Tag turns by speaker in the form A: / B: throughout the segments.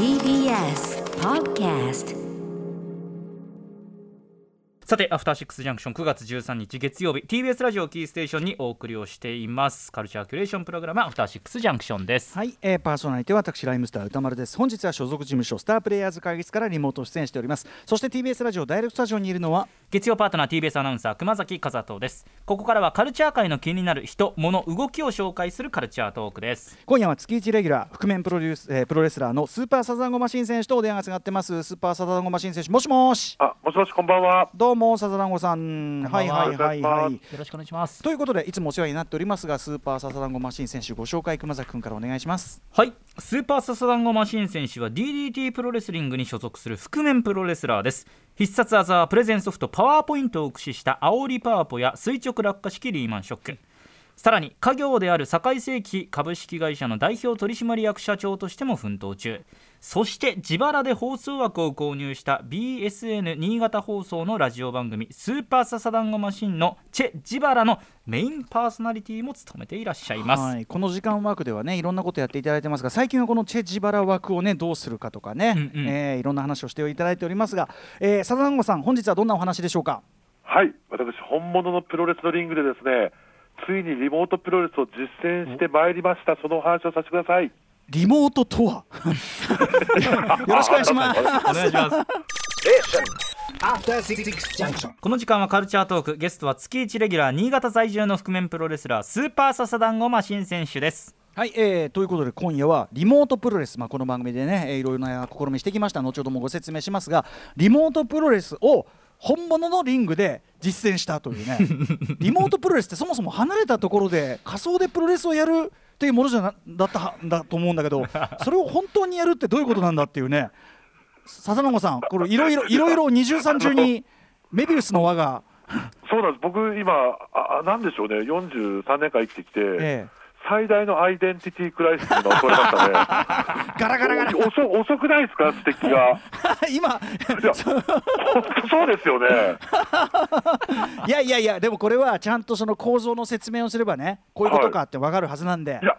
A: TBS Podcast
B: さて、アフターシックスジャンクション9月13日月曜日、TBS ラジオキーステーションにお送りをしています。カルチャーキュレーションプログラム、アフターシックスジャンクションです。
C: はい、えー、パーソナリティは私ライムスター歌丸です本日は所属事務所スタープレイヤーズ会議室からリモート出演しておりますそして TBS ラジオダイレクトスタジオにいるのは
B: 月曜パートナー TBS アナウンサー、熊崎和人です。ここからはカルチャー界の気になる人、物、動きを紹介するカルチャートークです。
C: 今夜は月1レギュラー覆面プロデュース、えープロレスラーのスーパーサザンゴマシン選手とお電話がつながってますスーパーサザンゴマシン選手もしもし
D: あ、もしもし、こんばんは。
C: どうもサザンゴさん。は。いはいはいはい。
B: よろしくお願いします。
C: ということでいつもお世話になっておりますがスーパーサザンゴマシン選手ご紹介熊崎君からお願いします。
B: はい、スーパーササダンゴマシン選手は DDT プロレスリングに所属する覆面プロレスラーです。必殺技はプレゼンソフトパワーポイントを駆使した煽りパワポや垂直落下式リーマンショックさらに家業である堺世紀株式会社の代表取締役社長としても奮闘中。そして自腹で放送枠を購入した BSN 新潟放送のラジオ番組「スーパーササダンゴマシン」のチェ・ジバラのメインパーソナリティも務めていらっしゃいます、
C: はい、この時間枠ではねいろんなことやっていただいてますが最近はこのチェ・ジバラ枠をねどうするかとかね、
B: うんうん。
C: えーいろんな話をしていただいておりますが、えー、サザンゴさん本日はどんなお話でしょうか？
D: はい、私、本物のプロレスのリングでですね、ついにリモートプロレスを実践してまいりました。そのお話をさせてください。
C: リモートとは？よろしくお願いします
B: お願いします.この時間はカルチャートークゲストは月1レギュラー新潟在住の覆面プロレスラースーパーササダンゴマシン選手です
C: はい、えー、ということで今夜はリモートプロレス、まあ、この番組でね、えーいろいろな試みしてきました後ほどもご説明しますがリモートプロレスを本物のリングで実践したというね。リモートプロレスってそもそも離れたところで仮想でプロレスをやるっていうものじゃなだったはだと思うんだけど それを本当にやるってどういうことなんだっていうね。笹野さんこれいろいろ いろいろ二重三重にメビウスの輪が、
D: そうなんです。僕、今、あ、あなんでしょうね、43年間生きてきて、
C: え
D: 最大のアイデンティティクライシスに襲われましたね。
C: え ガラガラガラ
D: 遅遅くないですか、指摘が。
C: 今
D: いや、そうですよね。
C: いやいやいやでもこれはちゃんとその構造の説明をすればねこういうことかって分かるはずなんで、
D: いや、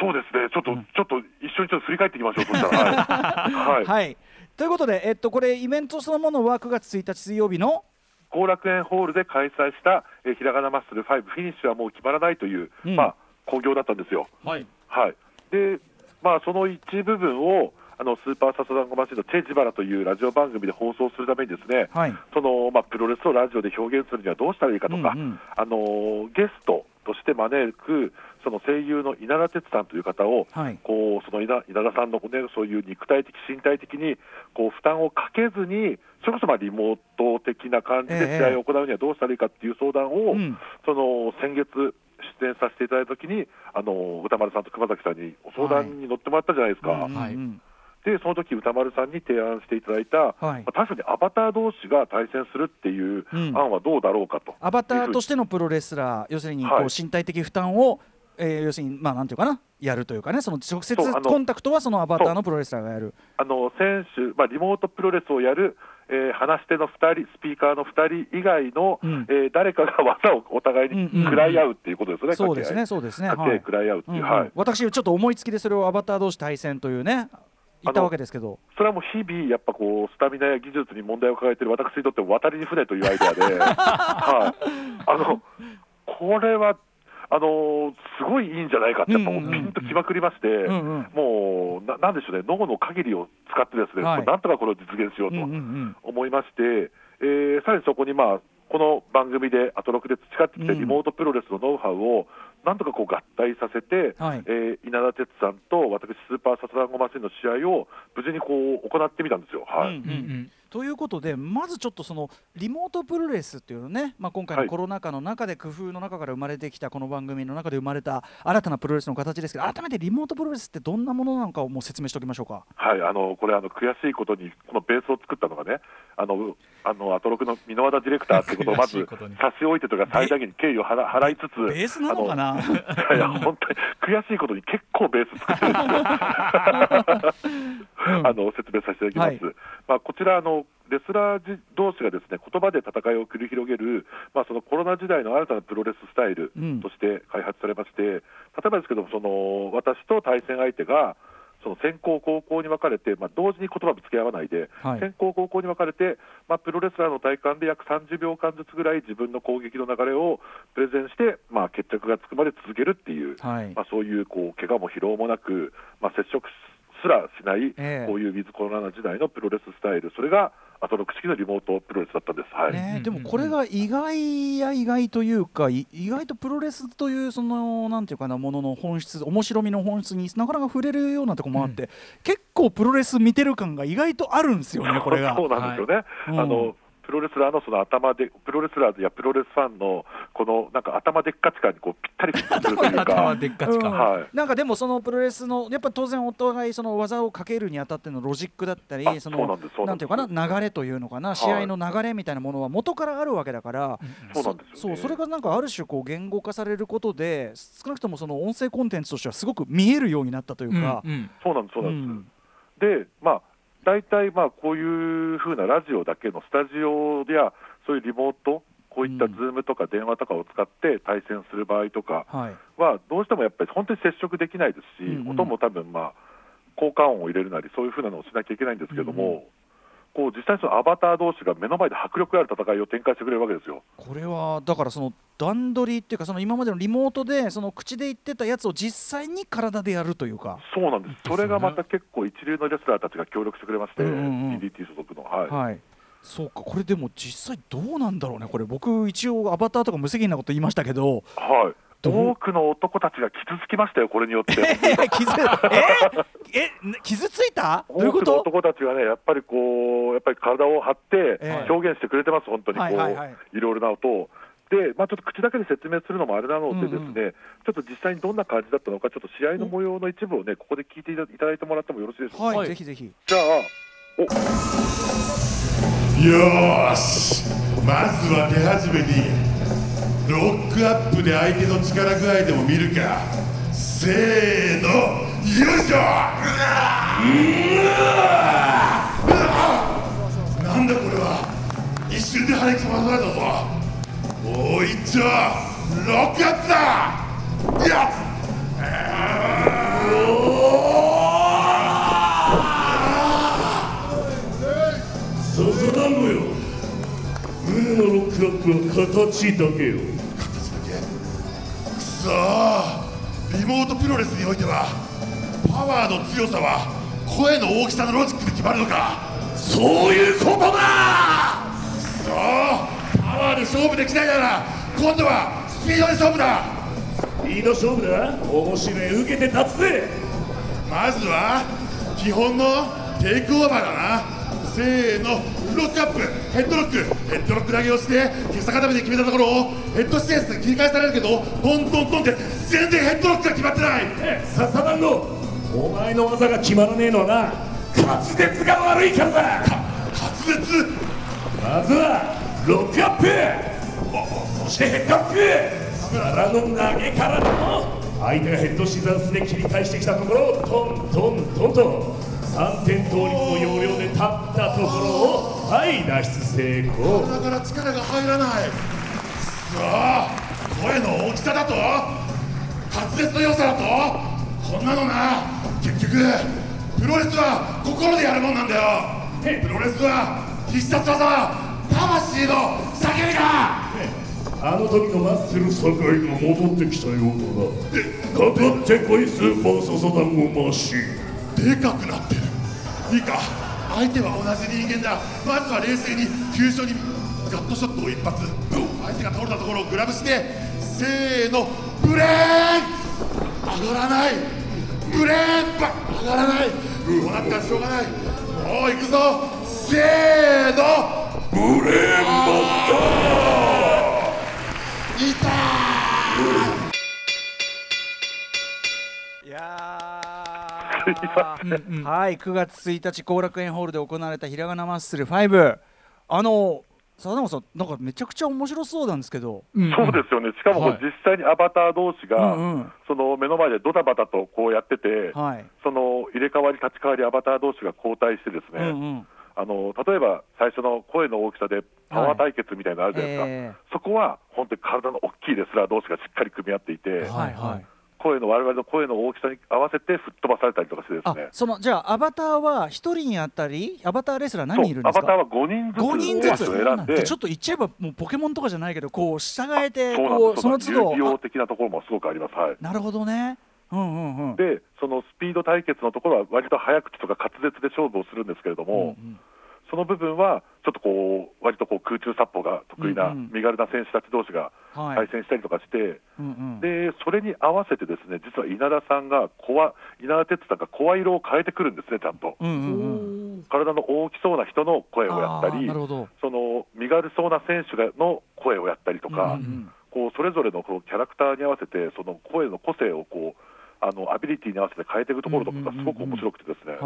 D: そうですね。ちょっと、ちょっと一緒にちょっと振り返っていきましょう。そしたら、はい。はい
C: はい、ということで、えっと、これイベントそのものは9月1日水曜日の？
D: 後楽園ホールで開催した、えーひらがなマッスル5フィニッシュはもう決まらないという、
C: うん
D: まあ、興行だったんですよ。
B: はい。
D: はい、で、まあ、その一部分をあのスーパーササダンゴマシンのチェ・ジバラというラジオ番組で放送するためにですね、
C: はい。
D: そのまあ、プロレスをラジオで表現するにはどうしたらいいかとか、
C: うんうん。
D: あのーゲストとして招くその声優の稲田哲さんという方を、
C: はい。
D: こうその稲稲田さんの、ね、そういう肉体的、身体的にこう負担をかけずに、それこそまあリモート的な感じ
C: ええ。
D: で試合を行うにはどうしたらいいかっていう相談を、
C: うん。
D: その先月、出演させていただいたときに、あの歌丸さんと熊崎さんにお相談に乗ってもらったじゃないですか、
C: うん
B: はい
C: うん。
D: でその時歌丸さんに提案していただいた、まあ確かにアバター同士が対戦するっていう
C: うん。
D: 案はどうだろうかと。
C: アバターとしてのプロレスラー要するにこう
D: はい。
C: 身体的負担を、えー要するにまあなんていうかなやるというかねその直接コンタクトはそのアバターのプロレスラーがやる。
D: あの選手、まあ、リモートプロレスをやる、えー話し手の2人、スピーカーの2人以外の、
C: うん。
D: えー誰かが技をお互いに
C: うんうん
D: 食らい合うっていうことですよね、
C: そうですね
D: 掛
C: そうですね
D: け合い食らい合うっていう、
C: うんうん。
D: はい、
C: 私ちょっと思いつきでそれをアバター同士対戦というね言ったわけですけど。
D: それはもう日々、やっぱこう、スタミナや技術に問題を抱えている私にとっても、渡りに船というアイデアで、はい、あのこれはあのすごいいいんじゃないかって、やっぱもう
C: うんうん
D: ピンときまくりまして、
C: うんうん。
D: もうななんでしょうね、脳の限りを使って、ですね、
C: はい。
D: なんとかこれを実現しようと。
C: うんうんうん。
D: 思いまして、えーさらにそこに、まあ、この番組で、アトロクで培ってきた
C: うん。
D: リモートプロレスのノウハウを、なんとかこう合体させて、
C: はい。
D: えー稲田哲さんと私、スーパーササダンゴマシンの試合を無事にこう行ってみたんですよ。はい。
C: うんうんということでまずちょっとそのリモートプロレスっていうのね、まあ、今回の
D: はい
C: コロナ禍の中で工夫の中から生まれてきたこの番組の中で生まれた新たなプロレスの形ですけど改めてリモートプロレスってどんなものなのかをもう説明しておきましょうか。
D: はい、あのこれあの、悔しいことに、このベースを作ったのがね、あのあのアトロクの箕輪田ディレクターっていうことをまず差し置いてとか、最大限に敬意を払払いつつ、
C: ベースなのかな？
D: あのいやいや、本当に悔しいことに結構ベース作ってるんですよ。あの説明させていただきます。
C: はい
D: まあ、こちらあのレスラー同士がですね言葉で戦いを繰り広げる、まあ、そのコロナ時代の新たなプロレススタイル
C: うん
D: として開発されまして、例えばですけどその私と対戦相手がそその先行後攻に分かれて、まあ、同時に言葉ぶつけ合わないで、
C: はい。
D: 先行後攻に分かれて、まあ、プロレスラーの体感で約30秒間ずつぐらい自分の攻撃の流れをプレゼンして、まあ、決着がつくまで続けるっていう、
C: はい。
D: まあ、そういうこう怪我も疲労もなく、まあ、接触すらしない、
C: ええ。
D: こういうウィズコロナ時代のプロレススタイル、それがアトロック式のリモートプロレスだったんです。はい。
C: ね、でもこれが意外や意外というかい意外とプロレスというそのなんていうかなものの本質面白みの本質になかなか触れるようなところもあって、結構プロレス見てる感が意外とあるんですよねこれが。
D: そうなんですよね、
C: うん。
D: あのプロレスラーのその頭で、プロレスラーやプロレスファンのこのなんか頭でっかち感にこうぴったりフィットするという
B: 頭
D: か、
B: でっかちか、
C: うん。
D: はい。
C: なんかでもそのプロレスのやっぱ当然お互いその技をかけるにあたってのロジックだったり
D: あ
C: その
D: なんですそうな
C: なんんていうかな流れというのかな、
D: い。
C: 試合の流れみたいなものは元からあるわけだから、
D: そうなんですよ、ね、
C: そうそれがなんかある種こう言語化されることで少なくともその音声コンテンツとしてはすごく見えるようになったというか。
B: うんうん。
D: そうなんです、そう
C: う
D: なんです。
C: ん。
D: で、まあ、大体まあこういうふうなラジオだけのスタジオや、そういうリモート、こういった
C: うん。
D: ズームとか電話とかを使って対戦する場合とか
C: は
D: どうしてもやっぱり本当に接触できないですし、音も多分まあ効果音を入れるなり、そういうふうなのをしなきゃいけないんですけども、こう実際にそのアバター同士が目の前で迫力ある戦いを展開してくれるわけですよ。
C: これはだからその段取りっていうかその今までのリモートでその口で言ってたやつを実際に体でやるというか。
D: そうなんです、
B: ですよね。
D: それがまた結構一流のレスラーたちが協力してくれまして、
C: うんうんうん。
D: DDT 所属の。はい。
C: はい。そうかこれでも実際どうなんだろうねこれ。僕一応アバターとか無責任なこと言いましたけど。
D: はい、多くの男たちが傷つきましたよ、これによって。
C: え傷ええね傷ついた？どういう
D: 多くの
C: こと
D: 男たちがね、やっぱりこう、やっぱり体を張って
C: ええ。
D: 表現してくれてます、本当にこう、
C: はいいはいはい。
D: ろいろな音を。で、まあ、ちょっと口だけで説明するのもあれなので、ですね、
C: うんうん。
D: ちょっと実際にどんな感じだったのか、ちょっと試合の模様の一部をね、ここで聞いていただいてもらってもよろしいでしょうか？
C: はい、
B: はい。
C: ぜひぜひ。
D: じゃあ、
A: よーし。まずは手始めにロックアップで相手の力具合でも見るかせーのよいしょなんだこれは一瞬で跳ね飛ばされたぞおい一丁ロックアップだやっ
E: サザダンゴよ胸のロックアップは形だけよ
A: くそーリモートプロレスにおいてはパワーの強さは声の大きさのロジックで決まるのか。
E: そういうことだ！
A: くそーパワーで勝負できないなら今度はスピードで勝負だ。
E: いいの勝負だ？面白い。受けて立つぜ！
A: まずは基本のテイクオーバーだな。せーのロックアップヘッドロックヘッドロック投げをして手下固めで決めたところをヘッドステースで切り返されるけどトントントンって全然ヘッドロックが決まってない。
E: ササダンゴお前の技が決まらねえのはな滑舌が悪いからだ。
A: 滑舌。
E: まずはロックアップ。そしてヘッドアップからの投げからの。相手がヘッドシザースで切り返してきたところをトントントンと3点倒立の要領で立ったところをはい脱出成功。
A: だから力が入らない。さあ声の大きさだと？滑舌の良さだと？こんなのな。結局プロレスは心でやるもんなんだよ。プロレスは必殺技。は魂の叫びだ。
E: あの時のマッスル酒井が戻ってきたようだかかってこいスーパーササダンゴマシン。
A: でかくなってるいいか？相手は同じ人間だ。まずは冷静に急所にガットショットを一発。相手が倒れたところをグラブしてせーのブレーン！上がらない！ブレーン！ば上がらない！こうなったらしょうがない。もう行くぞ！せーのブレーンバスター！いた
C: いやはい9月1日後楽園ホールで行われたひらがなマッスル5あの佐野さんなんかめちゃくちゃ面白そうなんですけど。
B: うん
D: そうですよね、しかも実際にアバター同士が、
C: うんうん。
D: その目の前でドタバタとこうやってて、
C: はい。
D: その入れ替わり、立ち替わり、アバター同士が交代して、です
C: う
D: ね、
C: んうん。
D: あの例えば最初の声の大きさでパワー対決みたいなのあるじゃないですか、
C: え
D: そこは本当に体の大きいレスラー同士がしっかり組み合っていて、
C: ーはいはい。
D: こ声の我々の声の大きさに合わせて吹っ飛ばされたりとかしてです
C: あ
D: ね
C: そのじゃあアバターは一人にあたりアバターレスラー何人いるんですか？
D: アバターは5人ずつ
C: 5人ずつ。
D: 選んで。
C: ちょっと言っちゃえばもうポケモンとかじゃないけどこう従えてこう
D: そ
C: の都度。
D: 遊戯王的なところもすごくあります。はい。
C: あなるほどね。うんうんうん。
D: でそのスピード対決のところは割と早口とか滑舌で勝負をするんですけれども、
C: うんうん
D: その部分はちょっとこう割とこう空中殺法が得意な身軽な選手たち同士が
C: はい。
D: 対戦したりとかして、でそれに合わせてですね実は稲田さんが声稲田哲さんが声色を変えてくるんですねちゃんと。体の大きそうな人の声をやったりその身軽そうな選手がの声をやったりとか、こうそれぞれのこうキャラクターに合わせてその声の個性をこうあのアビリティに合わせて変えていくところとかがすごく面白くてですね、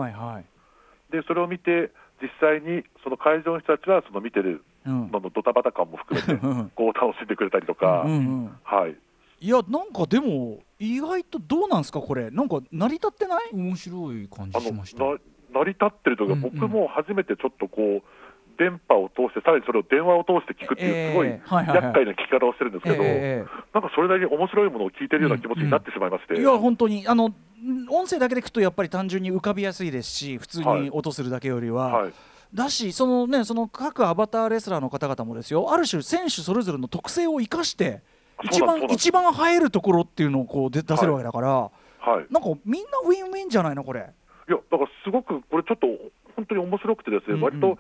D: でそれを見て実際にその会場の人たちはその見てる
C: うん。
D: ののドタバタ感も含めて
C: うん。
D: こう楽しんでくれたりとか、
C: うんうん
D: はい。
C: いやなんかでも意外とどうなんですかこれ？なんか成り立ってない？
B: 面白い感
D: あ
B: じしました。
D: 成り立ってるというか、
B: うんうん。
D: 僕も初めてちょっとこう電波を通してさらにそれを電話を通して聞くっていうすごい厄介な聞き方をしてるんですけど、
C: え
D: なんかそれなりに面白いものを聞いてるような気持ちになってしまいまして、
C: えいや本当にあのん音声だけで聞くとやっぱり単純に浮かびやすいですし普通に音するだけよりは、
D: はい、
C: だしそのねその各アバターレスラーの方々もですよ。ある種選手それぞれの特性を生かして一番一番映えるところっていうのをこうで出せるわけだから、
D: はい、
C: なんかみんなウィンウィンじゃないのこれ。
D: いやだからすごくこれちょっと本当に面白くてですね、
C: うんうん。
D: 割と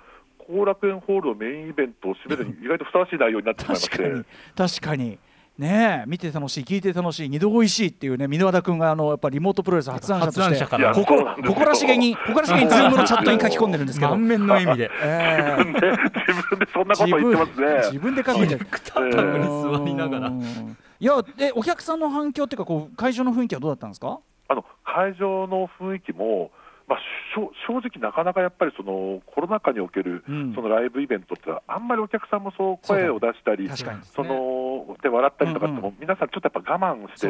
D: 後楽園ホールのメインイベントを締めるに意外とふさわしい内容になってしまいまして。
C: 確かに。確かに。ねえ。見て楽しい。聞いて楽しい。二度おいしいっていうね箕輪田君があのやっぱリモートプロレス発案者として。
B: 発案者から。
C: しげに誇らしげにズームのチャットに書き込んでるんですけど。
B: 満面の笑みで。
C: ええ。
D: 自分で自分でそんなこと言ってますね。
C: 自分で考えてる
B: タンに座りながら。
C: うんいやでお客さんの反響っていうかこう会場の雰囲気はどうだったんですか？
D: あの会場の雰囲気も、まあ、正直、なかなかやっぱりそのコロナ禍における
C: うん。
D: そのライブイベントって、あんまりお客さんもそう声を出したり、そので笑ったりとかって
C: うん
D: も、皆さん、ちょっとやっぱ我慢して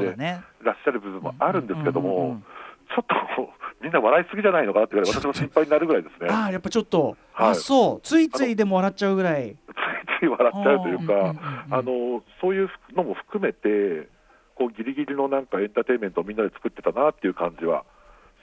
D: らっしゃる部分もあるんですけども、ちょっとみんな笑いすぎじゃないのかなってぐらい、私も心配になるぐらいですね、
C: ああやっぱちょっと、
D: はい。
C: あそう。ついついでも笑っちゃうぐらい。
D: ついつい笑っちゃうというか、あのそういうのも含めて、こうギリギリのなんかエンターテインメントをみんなで作ってたなっていう感じは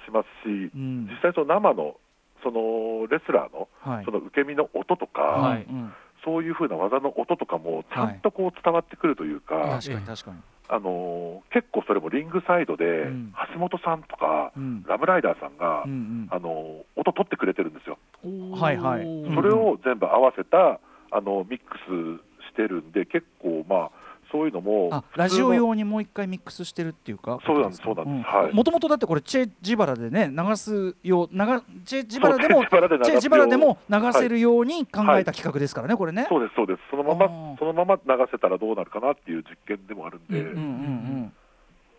D: しますし、
C: うん。
D: 実際、その生のそのレスラーの
C: はい。
D: その受け身の音とか、
B: はい。
C: うん。
D: そういうふうな技の音とかもちゃんとこう伝わってくるというか、
C: 確かに確かに。
D: あの結構それもリングサイドで
C: うん。
D: 橋本さんとか、
C: うん。
D: ラムライダーさんが、
C: うんうん。
D: あの音取ってくれてるんですよ。
C: はいはい。うん。
D: それを全部合わせたあのミックスしてるんで、結構まあそういうのも
C: あラジオ用にもう一回ミックスしてるっていうか？
D: そうなんですそうなんです。はい。
C: もともとだってこれチェ・ジバラでね流すよう流チェ・ジバラでも
D: チェジバラで
C: も流せるように考えた企画ですからねこれね。
D: そうですそうです。そのま
C: あ
D: ま
C: ー。
D: そのまま流せたらどうなるかなっていう実験でもあるんで、
C: うんうんうん。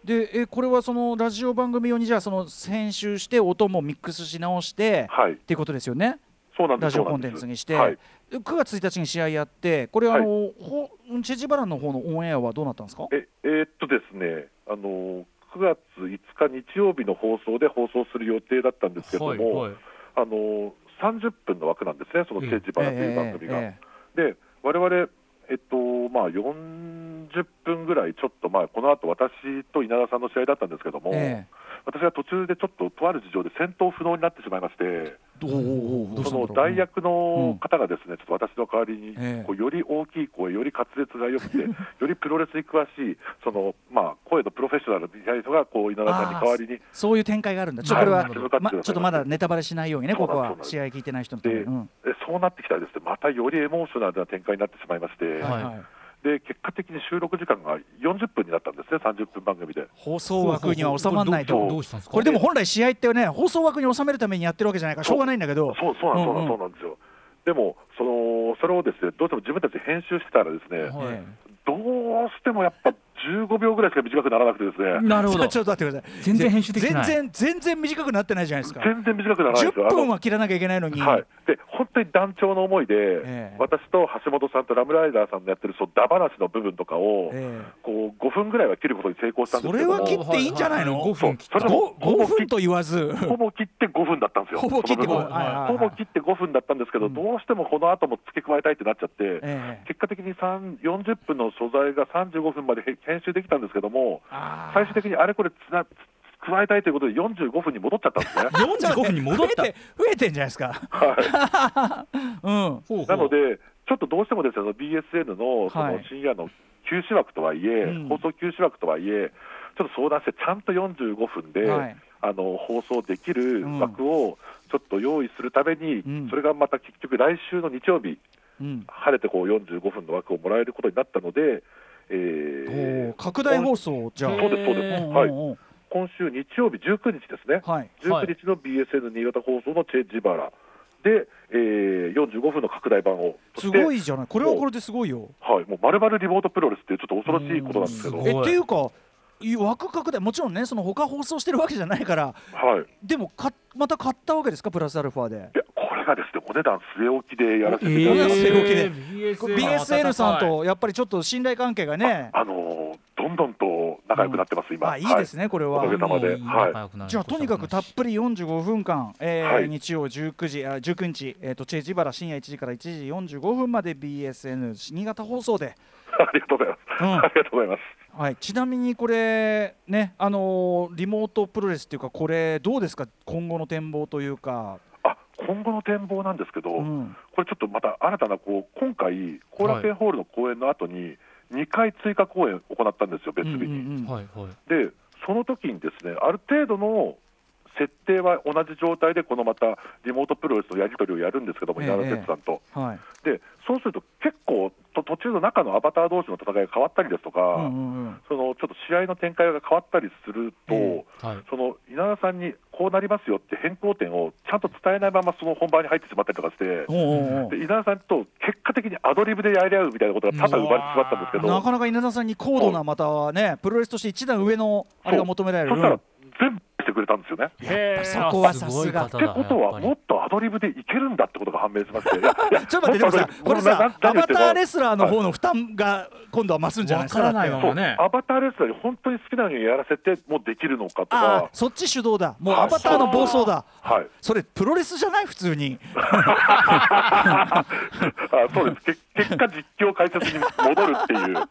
C: でえこれはそのラジオ番組用にじゃあその編集して音もミックスし直して
D: はい。
C: っていうことですよね？ラジオコン
D: そうなんです。
C: テンツにして、
D: はい。
C: で9月1日に試合やってこれあの、
D: はい
C: ほチェ・ジバラの方のオンエアはどうなったんですか？
D: ええーっとですね、あの9月5日日曜日の放送で放送する予定だったんですけども、
B: はいはい。
D: あの30分の枠なんですね、そのチェジバラという番組が。
C: え
D: で、我々えっとまあ、40分ぐらい、ちょっと、まあ、この後私と稲田さんの試合だったんですけども、
C: ええ
D: 私は途中でちょっととある事情で戦闘不能になってしまいまして、その代役の方がですね、ちょっと私の代わりに、
C: ええ。
D: こうより大きい声、より滑舌が良くて、よりプロレスに詳しい、そのまあ、声のプロフェッショナルみたいな人がこう稲田さんに代わりに、
C: そういう展開があるんだ。ちょっとこれは、
D: はい
C: ま、ちょっとまだネタバレしないようにねここは試合聞いてない人のため。に、
D: で
C: うん。
D: でそうなってきたらですね、またよりエモーショナルな展開になってしまいまして、
C: はいはい
D: で結果的に収録時間が40分になったんですね、30分番組で。
C: 放送枠には収まらないと。これでも本来試合ってね放送枠に収めるためにやってるわけじゃないからしょうがないんだけど。
D: そうそうなんそうなん
C: うん。うん
D: そうなんですよ。でもそのそれをですねどうしても自分たちで編集してたらですね、
B: はい。
C: え。
D: どうしてもやっぱ15秒ぐらいしか短くならなくてですね、
C: え
B: なるほど。
C: ちょっと待ってください。
B: 全然編集できてない。
C: 全然全然短くなってないじゃないですか。
D: 全然短くならないんですよ。
C: 10分は切らなきゃいけないのに、
D: はい、で本当に団長の思いで、
C: ええ。
D: 私と橋本さんとラムライダーさんのやってるそうダ話の部分とかを、
C: え
D: こう5分ぐらいは切ることに成功したんですけども。
C: それは切っていいんじゃないの
B: ？5分。切った
D: それも
C: ご5分と言わず。
D: ほぼ切って5分だったんですよ、
C: ほぼ切って
D: その部分。
C: 5はいはい。はい
D: ほぼ切って5分だったんですけど、
C: うん。
D: どうしてもこの後も付け加えたいってなっちゃって、
C: ええ。
D: 結果的に3 40分の素材が35分までへ編集できたんですけども、最終的にあれこれつな加えたいということで45分に戻っちゃったんですね。
B: 45分に戻った。
C: 増えて増えてんじゃないですか。
D: なので、ちょっとどうしてもですね、BSN のそ
C: はい。
D: の深夜の休止枠とはいえ、
C: うん。
D: 放送休止枠とはいえ、ちょっと相談して、ちゃんと45分で、
C: はい。
D: あの放送できる
C: うん。
D: 枠をちょっと用意するために、
C: うん。
D: それがまた結局、来週の日曜日、
C: うん。
D: 晴れてこう45分の枠をもらえることになったので、え
C: お
D: ー
C: ー拡大放送じゃあ。
D: そうです、そうです、はい、
C: うん
D: 今週日曜日19日ですね、
C: はい。
D: 19日の BSN 新潟放送のチェ・ジバラ。で、えー、45分の拡大版を、そ
C: す
D: して
C: ごいじゃない。これはこれですごいよ。
D: はい、もうまるまるリモートプロレスっていうちょっと恐ろしいことなんですけど、
C: えっていうかい枠拡大もちろんねその他放送してるわけじゃないから。
D: はい、
C: でもかまた買ったわけですか？プラスアルファで。
D: いやこれがですね、お値段据え置きでやらせてい
C: えー
D: ただいて、
C: 据え置きで。
B: BSN
C: BSN さんとやっぱりちょっと信頼関係がね。
D: あのーどんどんと仲良くなってます、今。
C: あいいですねこれは。
D: おかげさまで。はい。
C: じゃあとにかくたっぷり45分間、えー
D: はい。
C: 日曜19時あ19日、えー、とチェ・ジバラ深夜1時から1時45分まで BSN 新潟放送で、
D: ありがとうございます。
C: うん。
D: ありがとうございます。
C: はい、ちなみにこれねあのーリモートプロレスっていうかこれどうですか？今後の展望というか、
D: あ今後の展望なんですけど、
C: うん、
D: これちょっとまた新たなこう今回、後楽園ホールの公演の後に、2回追加公演を行ったんですよ、別日に。で、その時にですね、ある程度の設定は同じ状態で、このまたリモートプロレスのやり取りをやるんですけども、
C: ええ
D: 稲田哲さんと。
C: はい。
D: で、そうすると結構と、途中の中のアバター同士の戦いが変わったりですとか、
C: うんうんうん。
D: そのちょっと試合の展開が変わったりすると、
C: え
B: はい。
D: その稲田さんにこうなりますよって変更点をちゃんと伝えないままその本番に入ってしまったりとかして、で稲田さんと結果的にアドリブでやり合うみたいなことが多々生まれてしまったんですけど、
C: なかなか稲田さんに高度なまたねプロレスとして一段上のあれが求められる
D: 全部してくれたんですよね。
C: そこはさすが。
D: ってことは、もっとアドリブでいけるんだってことが判明しまして、いやいや
C: ちょっと待ってでもさこれさ
D: な
C: アバターレスラーの方の負担が今度は増すんじゃないですか
B: わからないね。
D: アバターレスラーに本当に好きなようにやらせてもできるのかとか、
C: そっち主導だ。もう
D: はい。
C: アバターの暴走だ。
D: はい、
C: それプロレスじゃない？普通に。
D: あそうです。け結果、実況解説に戻るっていう、はい、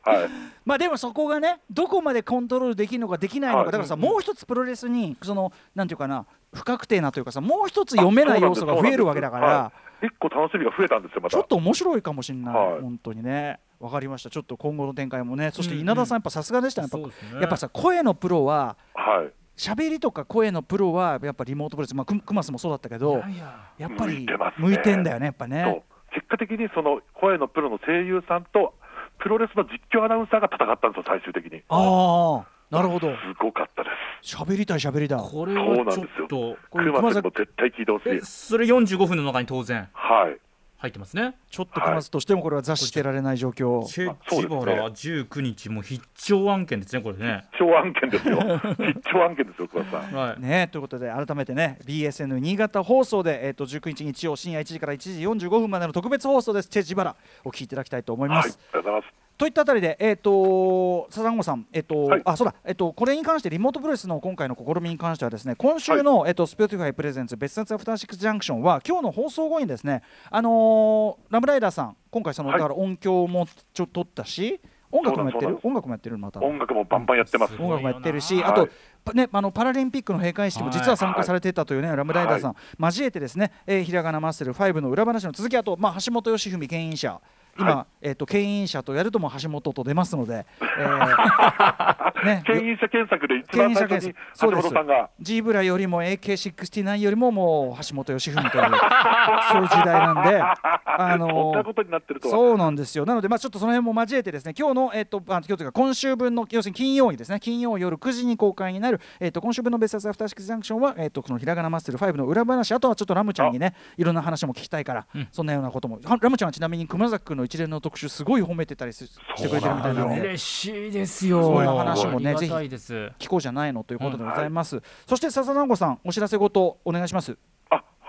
C: まあでもそこがねどこまでコントロールできるのかできないのか、
D: はい。
C: だからさ、もう一つプロレスにそのなんていうかな不確定なというかさもう一つ読めない要素が増えるわけだから、
D: 一個楽しみが増えたんですよ、また。
C: ちょっと面白いかもしれない、
D: はい。
C: 本当にね。わかりました。ちょっと今後の展開もねそして稲田さんやっぱさすがでした。ねやっぱやっぱさ声のプロは
D: はい。
C: 喋りとか声のプロはやっぱリモートプロレスまあククマスもそうだったけど
B: いや
C: や。っぱり
D: 向いて
C: んだよねやっぱね。
D: 結果的にその声のプロの声優さんとプロレスの実況アナウンサーが戦ったんですよ、最終的に。
C: ああなるほど
D: すごかったです。
C: 喋りたい喋りだ
B: これ
D: そうな
B: はちょっ
D: んですよ
B: と
C: これ
D: クマスにも絶対聞いてほし。
B: それ45分の中に当然
D: はい。
B: 入ってますね
C: ちょっとクマスとしてもこれは座してられない状況
B: チェ・
D: そうですね
B: ジバラは19日も必聴案件ですねこれね
D: 必聴案件ですよ。必聴案件ですよ、桑田さん。
B: はい
C: ね、ということで改めてね BSN 新潟放送で、えー、と19日日曜深夜1時から1時45分までの特別放送です「チェジバラ」お聞きいただきたいと思い
D: はい、あり
C: ます。
D: がとうございます。
C: といったあたりで、えー、と笹団子さん、えーと
D: はい。
C: あそうだえー、とこれに関してリモートプロレスの今回の試みに関してはですね今週の、えー、と Spotify プレゼンツ別冊アフターシックスジャンクションは今日の放送後にですね、あのーラムライダーさん今回その、
D: はい。
C: だから音響もちょっと取ったし音楽もやってる？音楽もやってるまた。
D: 音楽もバンバンやってます。
C: 音楽もやってるし、
B: はい
C: あと、パね、あのパラリンピックの閉会式も実は参加されてたというね、ラムライダーさん、交えてですね、えー、ひらがなマッスル5の裏話の続き、あと、まあ、橋本良文牽引者、今、
D: は
C: えっ、と牽引者とやるとも橋本と出ますので、えーね、
D: 牽引者検索で一番最初に橋本さんが。
C: ジーブラよりも AK69 よりももう橋本良文という そういう時代なんで、あの
D: そんなことになってるとは。
C: そうなんですよ。なので、まあ、ちょっとその辺も交えてですね、今日の、えっ、と、あ、今日というか、今週分の、要するに金曜にですね、金曜夜9時に公開になる。えっ、と、今週分の別冊アフターシックスジャンクションは、えっ、と、このひらがなマッスル5の裏話、あとはちょっとラムちゃんにね、いろんな話も聞きたいから、そんなようなことも。はラムちゃんはちなみに熊崎君の一連の特集、すごい褒めてたりすしてくれてるみたいなので。
B: 嬉しいですよ
C: そういう話もね
B: ありがたいです
C: 聞こうじゃないのということでございます。そして笹団子さん、お知らせごとお願いします。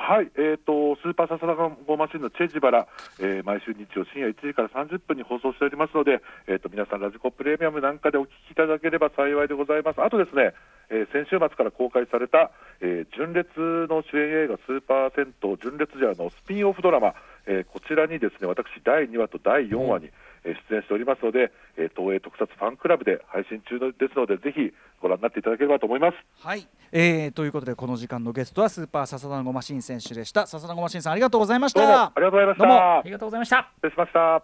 D: はい、えー、とスーパーササダゴマシンのチェジバラ、えー毎週日曜深夜1時から30分に放送しておりますので、えー、と皆さん、ラジコプレミアムなんかでお聞きいただければ幸いでございます。あとですね、えー先週末から公開された、えー純烈の主演映画、スーパー銭湯純烈ジャーのスピンオフドラマ、えーこちらにですね私、第2話と第4話に、えー出演しておりますので、えー東映特撮ファンクラブで配信中ですので、ぜひご覧になっていただければと思います。
C: はい、えー、ということでこの時間のゲストはスーパーササダンゴマシン選手でした笹田ゴマシンさんありがとうございまし
D: どうも
C: た
D: ありがとうございまし
C: どうも
D: た
B: あ。りがとうございました
D: 失礼しました。